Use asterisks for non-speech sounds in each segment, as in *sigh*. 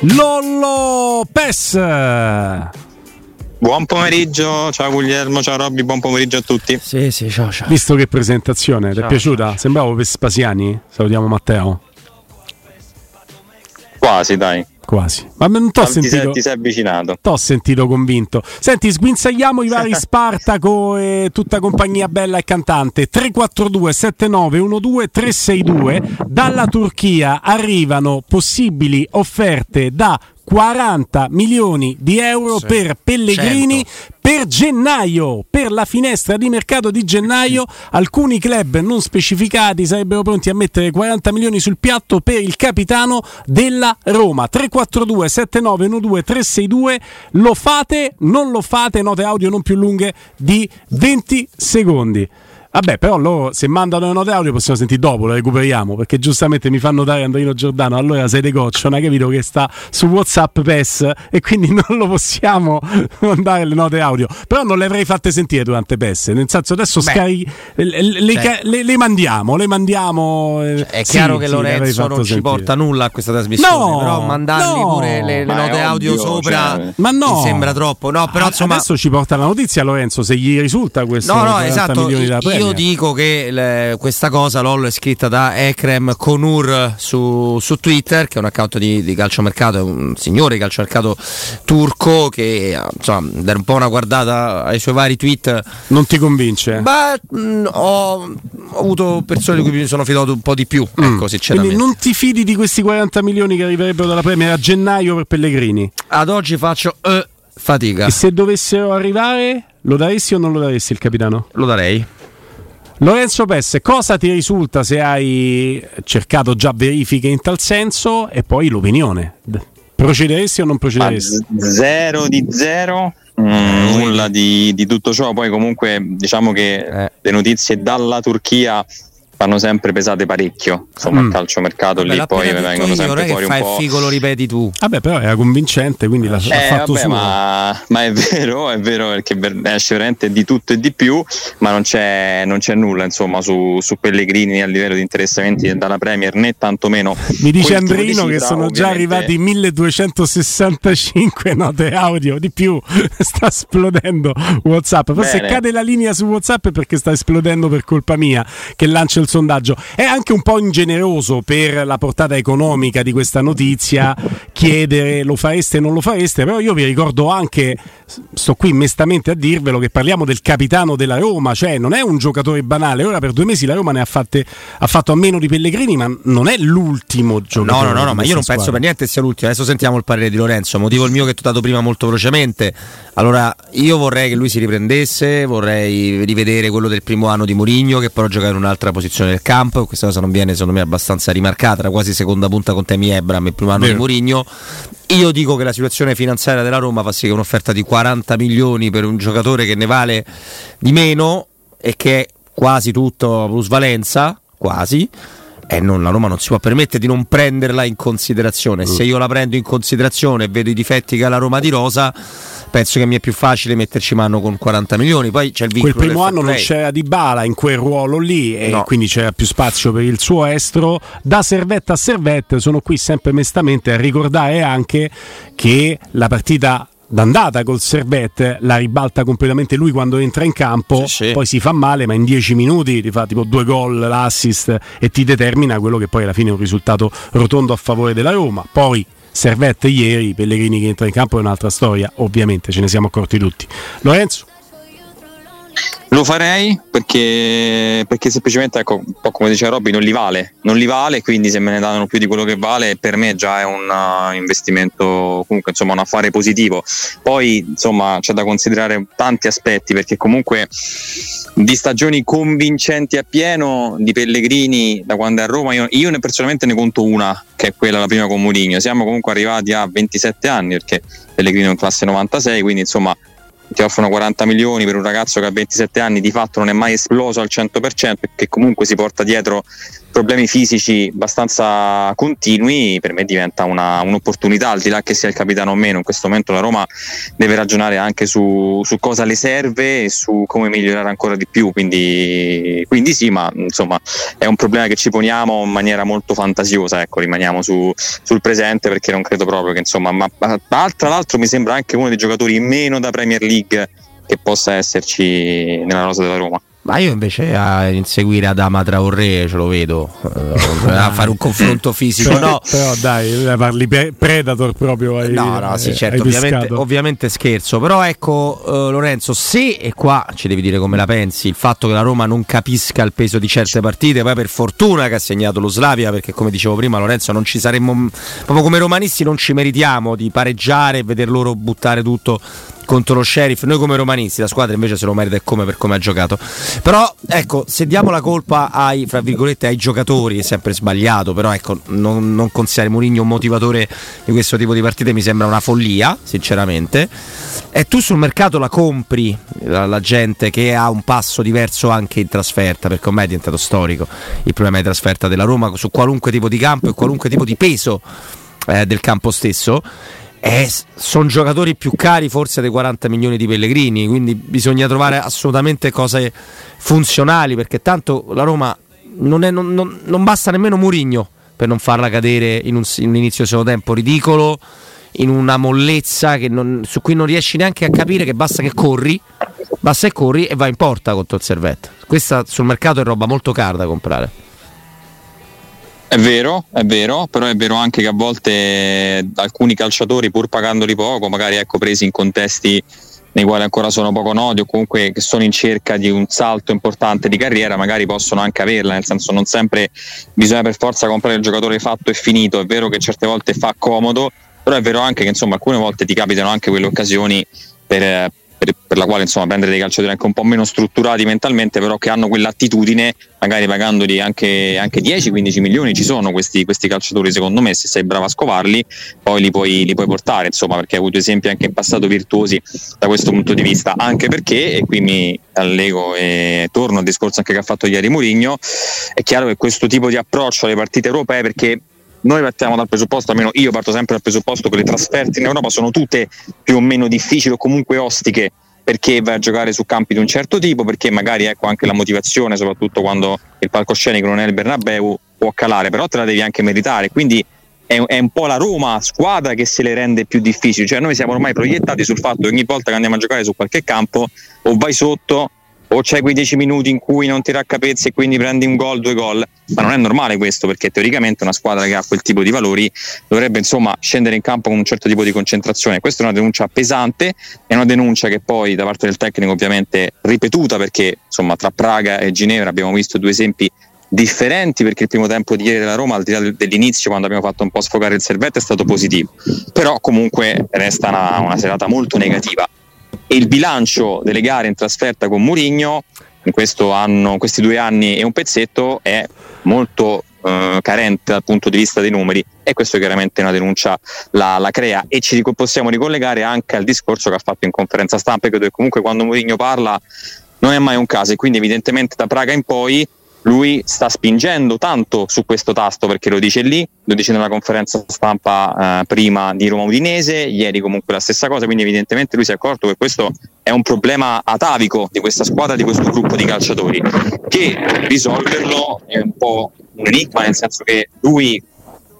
Lollo Pes. Buon pomeriggio, ciao Guglielmo, ciao Robby, buon pomeriggio a tutti. Sì, sì, ciao, ciao. Visto che presentazione, ti è piaciuta? ciao. Sembravo Vespasiani. Salutiamo Matteo. Quasi, dai. Quasi. Ma non t'ho sentito. ti sei avvicinato. T'ho sentito convinto. Senti, sguinzagliamo i vari Spartaco e tutta compagnia bella e cantante. 342 7912 362. Dalla Turchia arrivano possibili offerte da 40 milioni di euro Sì. per Pellegrini per gennaio, per la finestra di mercato di gennaio. Alcuni club non specificati sarebbero pronti a mettere 40 milioni sul piatto per il capitano della Roma. 342 7912 362. Lo fate? Non lo fate? Note audio non più lunghe di 20 secondi. Vabbè, però loro se mandano le note audio possiamo sentire dopo, lo recuperiamo, perché giustamente mi fa notare Andrino Giordano, allora sei de goccio, non hai capito che sta su Whatsapp PES e quindi *laughs* non lo possiamo mandare le note audio. Però non le avrei fatte sentire durante PES, nel senso adesso Beh, scarichi, le, le- cioè- le- le mandiamo, le mandiamo... eh, È sì, chiaro che sì, le Lorenzo non ci sentire. porta nulla a questa trasmissione, No, però mandargli no. pure le, le note audio ovvio, sopra cioè. Ma no, mi sembra troppo. No, però A- insomma adesso ci porta la notizia Lorenzo, se gli risulta questo No, no, 40 esatto. milioni da Io Premier. dico che le- questa cosa, LOL, è scritta da Ekrem Konur su, su Twitter, che è un account di, di calciomercato, è un signore di calciomercato turco che insomma, dare un po' una guardata ai suoi vari tweet. Non ti convince? Beh, mh, ho, ho avuto persone di cui mi sono fidato un po' di più, ecco, Mm. Quindi sinceramente. non ti fidi di questi 40 milioni che arriverebbero dalla Premier a gennaio per Pellegrini? Ad oggi faccio eh, fatica. E se dovessero arrivare, lo daresti o non lo daresti il capitano? Lo darei. Lorenzo Pesse, cosa ti risulta se hai cercato già verifiche in tal senso e poi l'opinione? Procederesti o non procederesti? z- zero di zero, mm, nulla di, di tutto ciò. Poi comunque diciamo che Eh. le notizie dalla Turchia fanno sempre pesate parecchio. Insomma, Mm. il calciomercato Vabbè, lì poi vengono io, sempre fuori un fai il po'. figo, lo ripeti tu. Vabbè, però era convincente, quindi l'ha, l'ha Eh, fatto vabbè, suo. ma, ma è *laughs* vero, è vero perché esce veramente di tutto e di più, ma non c'è, non c'è nulla insomma su, su Pellegrini a livello di interessamenti dalla Premier né tantomeno. *laughs* Mi dice tipo di Andrino che sono già ovviamente. arrivati 1265 *laughs* note audio di più. sta esplodendo WhatsApp. Forse Bene. cade la linea su WhatsApp perché sta esplodendo per colpa mia che lancia il sondaggio. È anche un po' ingeneroso per la portata economica di questa notizia chiedere lo fareste o non lo fareste, però io vi ricordo anche, sto qui mestamente a dirvelo, che parliamo del capitano della Roma, cioè non è un giocatore banale. Ora per due mesi la Roma ne ha, fatte, ha fatto a meno di Pellegrini, ma non è l'ultimo giocatore. No, no, no, no, ma io non questa penso squadra. per niente sia l'ultimo. Adesso sentiamo il parere di Lorenzo. Motivo il mio che ti ho dato prima molto velocemente. Allora, io vorrei che lui si riprendesse, vorrei rivedere quello del primo anno di Mourinho, che però gioca in un'altra posizione del campo. Questa cosa non viene, secondo me, abbastanza rimarcata. Era quasi seconda punta con Temi Ebram il primo anno Vero. di Mourinho. Io dico che la situazione finanziaria della Roma fa sì che un'offerta di 40 milioni per un giocatore che ne vale di meno e che è quasi tutto plusvalenza, quasi. E non, la Roma non si può permettere di non prenderla in considerazione. Se io la prendo in considerazione e vedo i difetti che ha la Roma di Rosa, penso che mi è più facile metterci mano con 40 milioni. Poi c'è il vincolo. Quel primo anno non c'era Di Bala in quel ruolo lì e No. quindi c'era più spazio per il suo estro. Da servetta a servetta sono qui sempre mestamente a ricordare anche che la partita d'andata col Servette la ribalta completamente lui quando entra in campo, Sì, sì. poi si fa male, ma in 10 minuti ti fa tipo due gol, l'assist e ti determina quello che poi alla fine è un risultato rotondo a favore della Roma. Poi Servette ieri, Pellegrini che entra in campo è un'altra storia, ovviamente ce ne siamo accorti tutti. Lorenzo? Lo farei perché, perché semplicemente, ecco, un po' come diceva Robby, non li vale. Non li vale, quindi se me ne danno più di quello che vale, per me già è un uh, investimento, comunque insomma un affare positivo. Poi insomma c'è da considerare tanti aspetti perché comunque di stagioni convincenti a pieno di Pellegrini da quando è a Roma, io, io ne personalmente ne conto una, che è quella la prima con Mourinho. Siamo comunque arrivati a 27 anni perché Pellegrini è in classe 96, quindi insomma ti offrono 40 milioni per un ragazzo che ha 27 anni di fatto non è mai esploso al 100% perché comunque si porta dietro problemi fisici abbastanza continui per me diventa una, un'opportunità al di là che sia il capitano o meno. In questo momento la Roma deve ragionare anche su, su cosa le serve e su come migliorare ancora di più. Quindi, quindi, sì ma insomma è un problema che ci poniamo in maniera molto fantasiosa ecco rimaniamo su, sul presente perché non credo proprio che insomma ma, ma tra l'altro mi sembra anche uno dei giocatori meno da Premier League che possa esserci nella rosa della Roma ma io invece a inseguire Adama Traoré ce lo vedo eh, a fare un *laughs* confronto fisico. Però, no, però dai, parli Predator proprio. Ai, no, no, sì, certo, ovviamente, ovviamente, scherzo. Però ecco, uh, Lorenzo, se e qua ci devi dire come la pensi, il fatto che la Roma non capisca il peso di certe partite, poi per fortuna che ha segnato lo Slavia, perché come dicevo prima, Lorenzo, non ci saremmo, proprio come romanisti, non ci meritiamo di pareggiare e veder loro buttare tutto contro lo sheriff. Noi come romanisti, la squadra invece se lo merita e come per come ha giocato. Però ecco, se diamo la colpa ai, fra virgolette, ai giocatori è sempre sbagliato, però ecco, non, non considerare Mourinho un motivatore di questo tipo di partite mi sembra una follia, sinceramente. E tu sul mercato la compri la, la gente che ha un passo diverso anche in trasferta, perché ormai è diventato storico il problema di trasferta della Roma su qualunque tipo di campo e qualunque tipo di peso eh, del campo stesso eh, sono giocatori più cari forse dei 40 milioni di Pellegrini, quindi bisogna trovare assolutamente cose funzionali perché tanto la Roma non, è, non, non, non basta nemmeno Murigno per non farla cadere in un, in un inizio secondo tempo ridicolo, in una mollezza su cui non riesci neanche a capire che basta che corri, basta che corri e vai in porta contro il servetto. Questa sul mercato è roba molto cara da comprare. È vero, è vero, però è vero anche che a volte alcuni calciatori, pur pagandoli poco, magari ecco, presi in contesti nei quali ancora sono poco noti o comunque che sono in cerca di un salto importante di carriera, magari possono anche averla, nel senso non sempre bisogna per forza comprare il giocatore fatto e finito, è vero che certe volte fa comodo, però è vero anche che insomma alcune volte ti capitano anche quelle occasioni per, per, per, la quale insomma prendere dei calciatori anche un po' meno strutturati mentalmente, però che hanno quell'attitudine, magari pagandoli anche, anche 10-15 milioni, ci sono questi, questi, calciatori secondo me, se sei bravo a scovarli, poi li puoi, li puoi, portare, insomma, perché hai avuto esempi anche in passato virtuosi da questo punto di vista, anche perché, e qui mi allego e torno al discorso anche che ha fatto ieri Mourinho, è chiaro che questo tipo di approccio alle partite europee, perché noi partiamo dal presupposto, almeno io parto sempre dal presupposto che le trasferte in Europa sono tutte più o meno difficili o comunque ostiche perché vai a giocare su campi di un certo tipo, perché magari ecco anche la motivazione, soprattutto quando il palcoscenico non è il Bernabeu, può calare, però te la devi anche meritare. Quindi è, è, un po' la Roma squadra che se le rende più difficili. Cioè noi siamo ormai proiettati sul fatto che ogni volta che andiamo a giocare su qualche campo o vai sotto o c'è quei 10 minuti in cui non ti raccapezzi e quindi prendi un gol, due gol, ma non è normale questo perché teoricamente una squadra che ha quel tipo di valori dovrebbe insomma scendere in campo con un certo tipo di concentrazione. Questa è una denuncia pesante, è una denuncia che poi da parte del tecnico ovviamente ripetuta perché insomma tra Praga e Ginevra abbiamo visto due esempi differenti perché il primo tempo di ieri della Roma al di là dell'inizio quando abbiamo fatto un po' sfogare il servetto è stato positivo. Però comunque resta una, una serata molto negativa e il bilancio delle gare in trasferta con Mourinho in anno, questi due anni e un pezzetto è molto eh, carente dal punto di vista dei numeri. E questo chiaramente una denuncia la, la, crea. E ci possiamo ricollegare anche al discorso che ha fatto in conferenza stampa che comunque quando Mourinho parla non è mai un caso. E quindi evidentemente da Praga in poi lui sta spingendo tanto su questo tasto perché lo dice lì, lo dice nella conferenza stampa eh, prima di Roma Udinese, ieri comunque la stessa cosa, quindi evidentemente lui si è accorto che questo è un problema atavico di questa squadra, di questo gruppo di calciatori, che risolverlo è un po' un enigma, nel senso che lui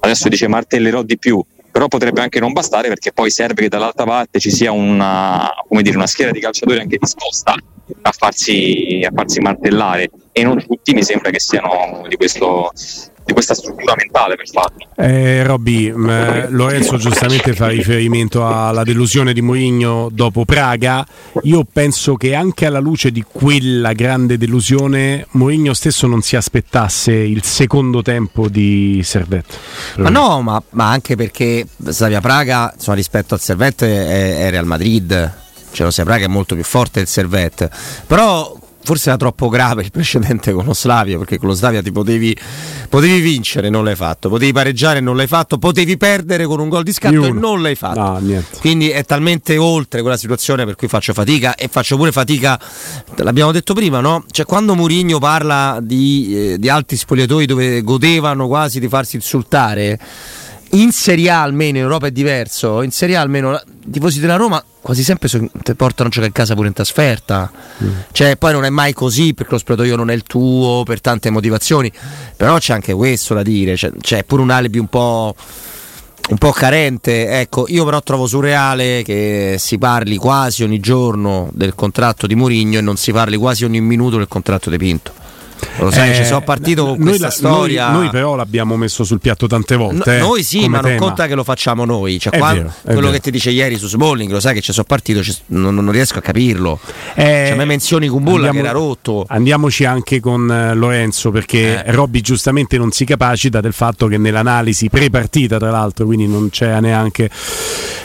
adesso dice martellerò di più, però potrebbe anche non bastare perché poi serve che dall'altra parte ci sia una, dire, una schiera di calciatori anche disposta a farsi, a farsi, martellare. E non tutti mi sembra che siano di questo, di questa struttura mentale per farlo. Eh, Robby, mh, Lorenzo giustamente fa riferimento alla delusione di Mourinho dopo Praga. Io penso che anche alla luce di quella grande delusione, Mourinho stesso non si aspettasse il secondo tempo di Servette. Ma no, ma, ma anche perché Slavia Praga, insomma, rispetto al Servette, è, è Real Madrid. Cioè, lo Praga è molto più forte del Servette. Però forse era troppo grave il precedente con lo Slavia perché con lo Slavia ti potevi, potevi vincere non l'hai fatto potevi pareggiare non l'hai fatto potevi perdere con un gol di scatto e non l'hai fatto. No, quindi è talmente oltre quella situazione per cui faccio fatica e faccio pure fatica l'abbiamo detto prima no? cioè quando Mourinho parla di, eh, di altri spogliatoi dove godevano quasi di farsi insultare in Serie A almeno in Europa è diverso in Serie A almeno i tifosi della Roma quasi sempre ti portano a giocare a casa pure in trasferta. Mm. Cioè, poi non è mai così perché lo spogliatoio non è il tuo per tante motivazioni. Però c'è anche questo da dire. C'è, c'è pure un alibi un po'. Un po' carente, ecco, io però trovo surreale che si parli quasi ogni giorno del contratto di Mourinho e non si parli quasi ogni minuto del contratto di Pinto. Lo sai, eh, ci sono partito con questa la, storia. Noi, noi, però l'abbiamo messo sul piatto tante volte. No, noi sì, ma tema. non conta che lo facciamo noi. Cioè, qua, vero, quello vero. che ti dice ieri su Smalling, lo sai che ci sono partito, non, non, riesco a capirlo. Eh, cioè, me menzioni Kumbulla andiamo, che era rotto. Andiamoci anche con uh, Lorenzo, perché eh. Robby giustamente non si capacita del fatto che nell'analisi pre-partita, tra l'altro, quindi non c'è neanche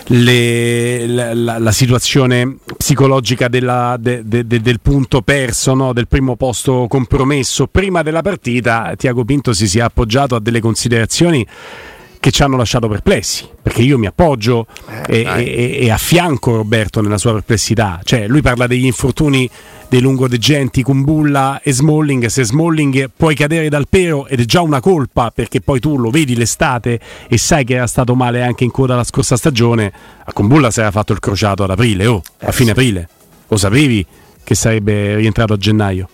le, la, la, la, situazione psicologica della, de, de, de, del punto perso, no? del primo posto compromesso. Prima della partita Tiago Pinto si sia appoggiato a delle considerazioni che ci hanno lasciato perplessi, perché io mi appoggio eh, e, e, e affianco Roberto nella sua perplessità. Cioè, lui parla degli infortuni dei lungodegenti con Bulla e Smalling. Se Smalling puoi cadere dal pero ed è già una colpa perché poi tu lo vedi l'estate e sai che era stato male anche in coda la scorsa stagione, a Kumbulla si era fatto il crociato ad aprile, oh, a fine aprile. Lo sapevi che sarebbe rientrato a gennaio?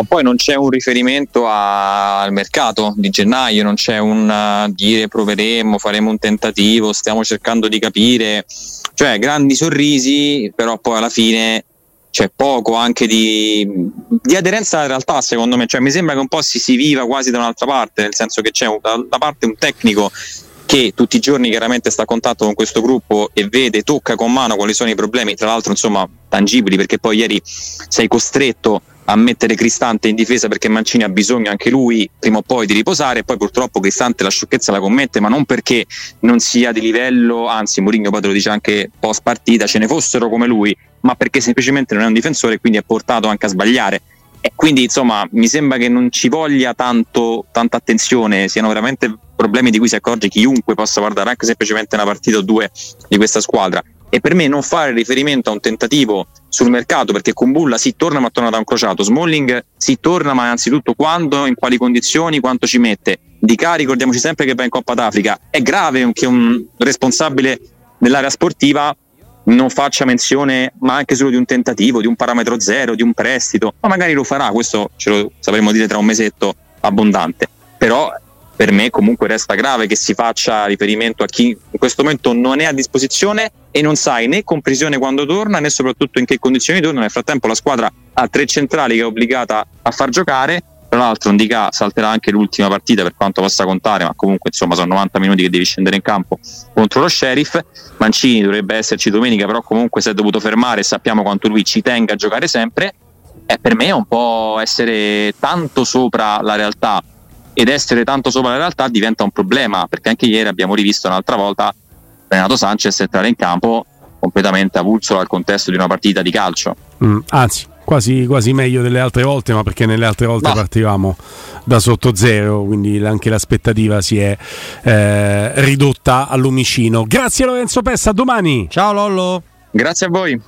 Ma poi non c'è un riferimento a, al mercato di gennaio, non c'è un uh, dire proveremo, faremo un tentativo, stiamo cercando di capire, cioè grandi sorrisi, però poi alla fine c'è poco anche di, di aderenza alla realtà secondo me, cioè mi sembra che un po' si, si viva quasi da un'altra parte, nel senso che c'è un, da, da parte un tecnico che tutti i giorni chiaramente sta a contatto con questo gruppo e vede, tocca con mano quali sono i problemi, tra l'altro insomma tangibili perché poi ieri sei costretto a mettere Cristante in difesa perché Mancini ha bisogno anche lui prima o poi di riposare e poi purtroppo Cristante la sciocchezza la commette ma non perché non sia di livello anzi Mourinho poi lo dice anche post partita ce ne fossero come lui ma perché semplicemente non è un difensore e quindi è portato anche a sbagliare. E quindi insomma mi sembra che non ci voglia tanto, tanta attenzione siano veramente problemi di cui si accorge chiunque possa guardare anche semplicemente una partita o due di questa squadra. E per me non fare riferimento a un tentativo sul mercato perché con Bulla si torna ma torna da un crociato. Smalling si torna ma innanzitutto quando, in quali condizioni, quanto ci mette? Di Cari ricordiamoci sempre che va in Coppa d'Africa. È grave che un responsabile dell'area sportiva non faccia menzione ma anche solo di un tentativo, di un parametro zero, di un prestito. Ma magari lo farà, questo ce lo sapremo dire tra un mesetto abbondante. Però per me comunque resta grave che si faccia riferimento a chi in questo momento non è a disposizione e non sai né con precisione quando torna né soprattutto in che condizioni torna. Nel frattempo la squadra ha tre centrali che è obbligata a far giocare. Tra l'altro Indica salterà anche l'ultima partita per quanto possa contare, ma comunque insomma sono 90 minuti che devi scendere in campo contro lo sheriff. Mancini dovrebbe esserci domenica, però comunque si è dovuto fermare e sappiamo quanto lui ci tenga a giocare sempre. E per me è un po' essere tanto sopra la realtà ed essere tanto sopra la realtà diventa un problema perché anche ieri abbiamo rivisto un'altra volta Renato Sanchez entrare in campo completamente avulso dal contesto di una partita di calcio. Mm, anzi, quasi, quasi, meglio delle altre volte, ma perché nelle altre volte no. partivamo da sotto zero, quindi anche l'aspettativa si è eh, ridotta all'umicino. Grazie Lorenzo Pessa, a domani. Ciao Lollo. Grazie a voi.